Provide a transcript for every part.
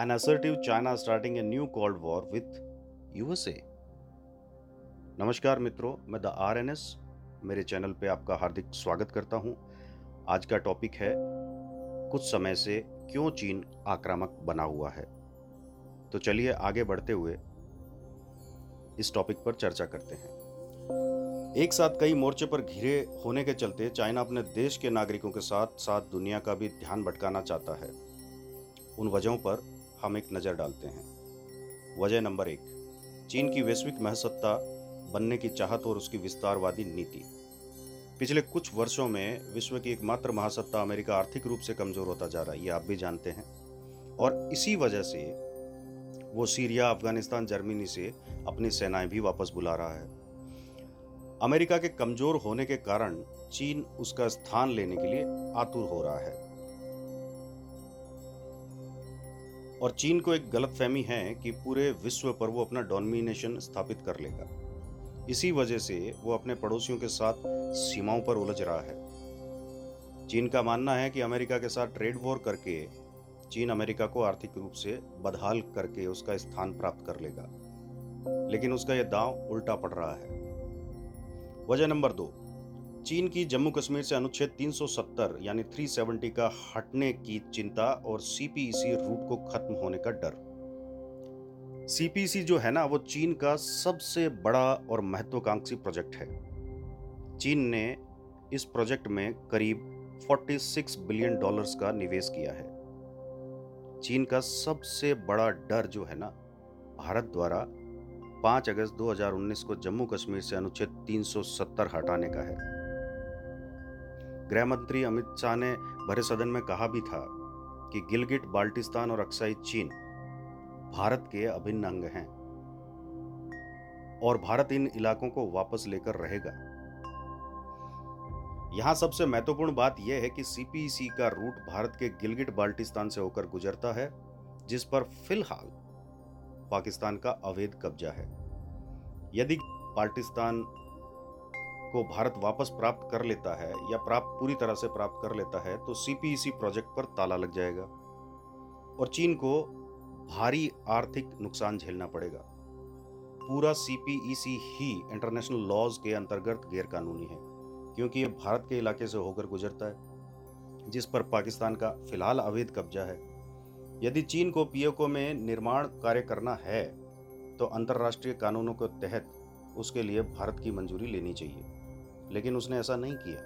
an assertive China starting a new Cold War with USA. नमस्कार मित्रों, मैं the R N S मेरे channel पे आपका हार्दिक स्वागत करता हूँ। आज का टॉपिक है, कुछ समय से क्यों चीन आक्रामक बना हुआ है? तो चलिए आगे बढ़ते हुए इस टॉपिक पर चर्चा करते हैं। एक साथ कई मोर्चे पर घिरे होने के चलते चाइना अपने देश के नागरिकों के साथ साथ दुनिया का भी ध्यान भटकाना चाहता है। उन वजहों पर हम एक नज़र डालते हैं। वजह नंबर एक, चीन की वैश्विक महसत्ता बनने की चाहत और उसकी विस्तारवादी नीति। पिछले कुछ वर्षों में विश्व की एकमात्र महासत्ता अमेरिका आर्थिक रूप से कमज़ोर होता जा रहा है, ये आप भी जानते हैं। और इसी वजह से वो सीरिया, अफ़गानिस्तान, जर्मनी से अपनी सेनाएँ भी वापस बुला रहा है। अमेरिका के कमज़ोर होने के कारण चीन उसका स्थान लेने के लिए आतुर हो रहा है। और चीन को एक गलत फहमी है कि पूरे विश्व पर वो अपना डोमिनेशन स्थापित कर लेगा। इसी वजह से वो अपने पड़ोसियों के साथ सीमाओं पर उलझ रहा है। चीन का मानना है कि अमेरिका के साथ ट्रेड वॉर करके चीन अमेरिका को आर्थिक रूप से बदहाल करके उसका स्थान प्राप्त कर लेगा। लेकिन उसका यह दांव उल्टा पड़ रहा है। वजह नंबर दो चीन की जम्मू कश्मीर से अनुच्छेद 370 यानी 370 का हटने की चिंता और सीपीईसी रूट को खत्म होने का डर। सीपीसी जो है ना, वो चीन का सबसे बड़ा और महत्वाकांक्षी प्रोजेक्ट है। चीन ने इस प्रोजेक्ट में करीब 46 बिलियन डॉलर्स का निवेश किया है। चीन का सबसे बड़ा डर जो है ना, भारत द्वारा 5 अगस्त 2019 को जम्मू कश्मीर से अनुच्छेद 370 हटाने का है। गृह मंत्री अमित शाह ने भरे सदन में कहा भी था कि गिलगिट बाल्टिस्तान और अक्साई चीन भारत के अभिन्न अंग हैं और भारत इन इलाकों को वापस लेकर रहेगा। यहाँ सबसे महत्वपूर्ण बात यह है कि सीपीसी का रूट भारत के गिलगिट बाल्टिस्तान से होकर गुजरता है, जिस पर फ़िलहाल पाकिस्तान का अवैध कब्जा है। यदि बाल्टिस्तान को भारत वापस प्राप्त कर लेता है या प्राप्त, पूरी तरह से प्राप्त कर लेता है तो सीपीईसी प्रोजेक्ट पर ताला लग जाएगा। और चीन को भारी आर्थिक नुकसान झेलना पड़ेगा। पूरा सीपीईसी ही इंटरनेशनल लॉज के अंतर्गत गैरकानूनी है, क्योंकि ये भारत के इलाके से होकर गुजरता है, जिस पर पाकिस्तान का फ़िलहाल अवैध कब्जा है। यदि चीन को पीओको में निर्माण कार्य करना है तो अंतर्राष्ट्रीय कानूनों के तहत उसके लिए भारत की मंजूरी लेनी चाहिए। लेकिन उसने ऐसा नहीं किया,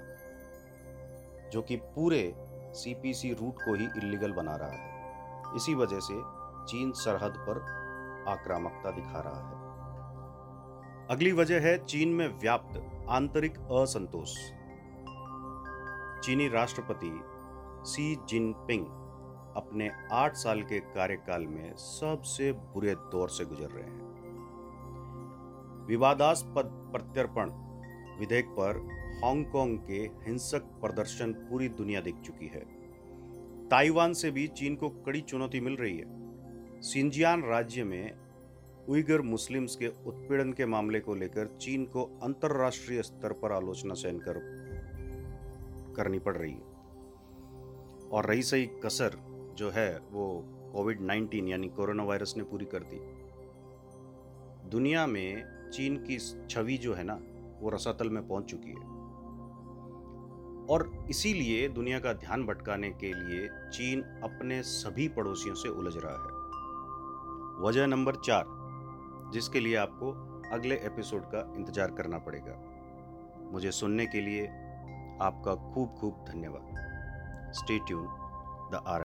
जो कि पूरे सीपीसी रूट को ही इलीगल बना रहा है। इसी वजह से चीन सरहद पर आक्रामकता दिखा रहा है। अगली वजह है चीन में व्याप्त आंतरिक असंतोष। चीनी राष्ट्रपति सी जिनपिंग अपने आठ साल के कार्यकाल में सबसे बुरे दौर से गुजर रहे हैं। विवादास्पद प्रत्यर्पण विधेयक पर हांगकांग के हिंसक प्रदर्शन पूरी दुनिया देख चुकी है। ताइवान से भी चीन को कड़ी चुनौती मिल रही है। सिंजियान राज्य में उइगर मुस्लिम्स के उत्पीड़न के मामले को लेकर चीन को अंतर्राष्ट्रीय स्तर पर आलोचना सहन कर, करनी पड़ रही है। और रही सही कसर जो है वो कोविड 19 यानी कोरोना वायरस ने पूरी कर दी। दुनिया में चीन की छवि जो है ना वो रसातल में पहुँच चुकी है। और इसीलिए दुनिया का ध्यान भटकाने के लिए चीन अपने सभी पड़ोसियों से उलझ रहा है। वजह नंबर चार, जिसके लिए आपको अगले एपिसोड का इंतज़ार करना पड़ेगा। मुझे सुनने के लिए आपका खूब खूब धन्यवाद स्टे ट्यून द आर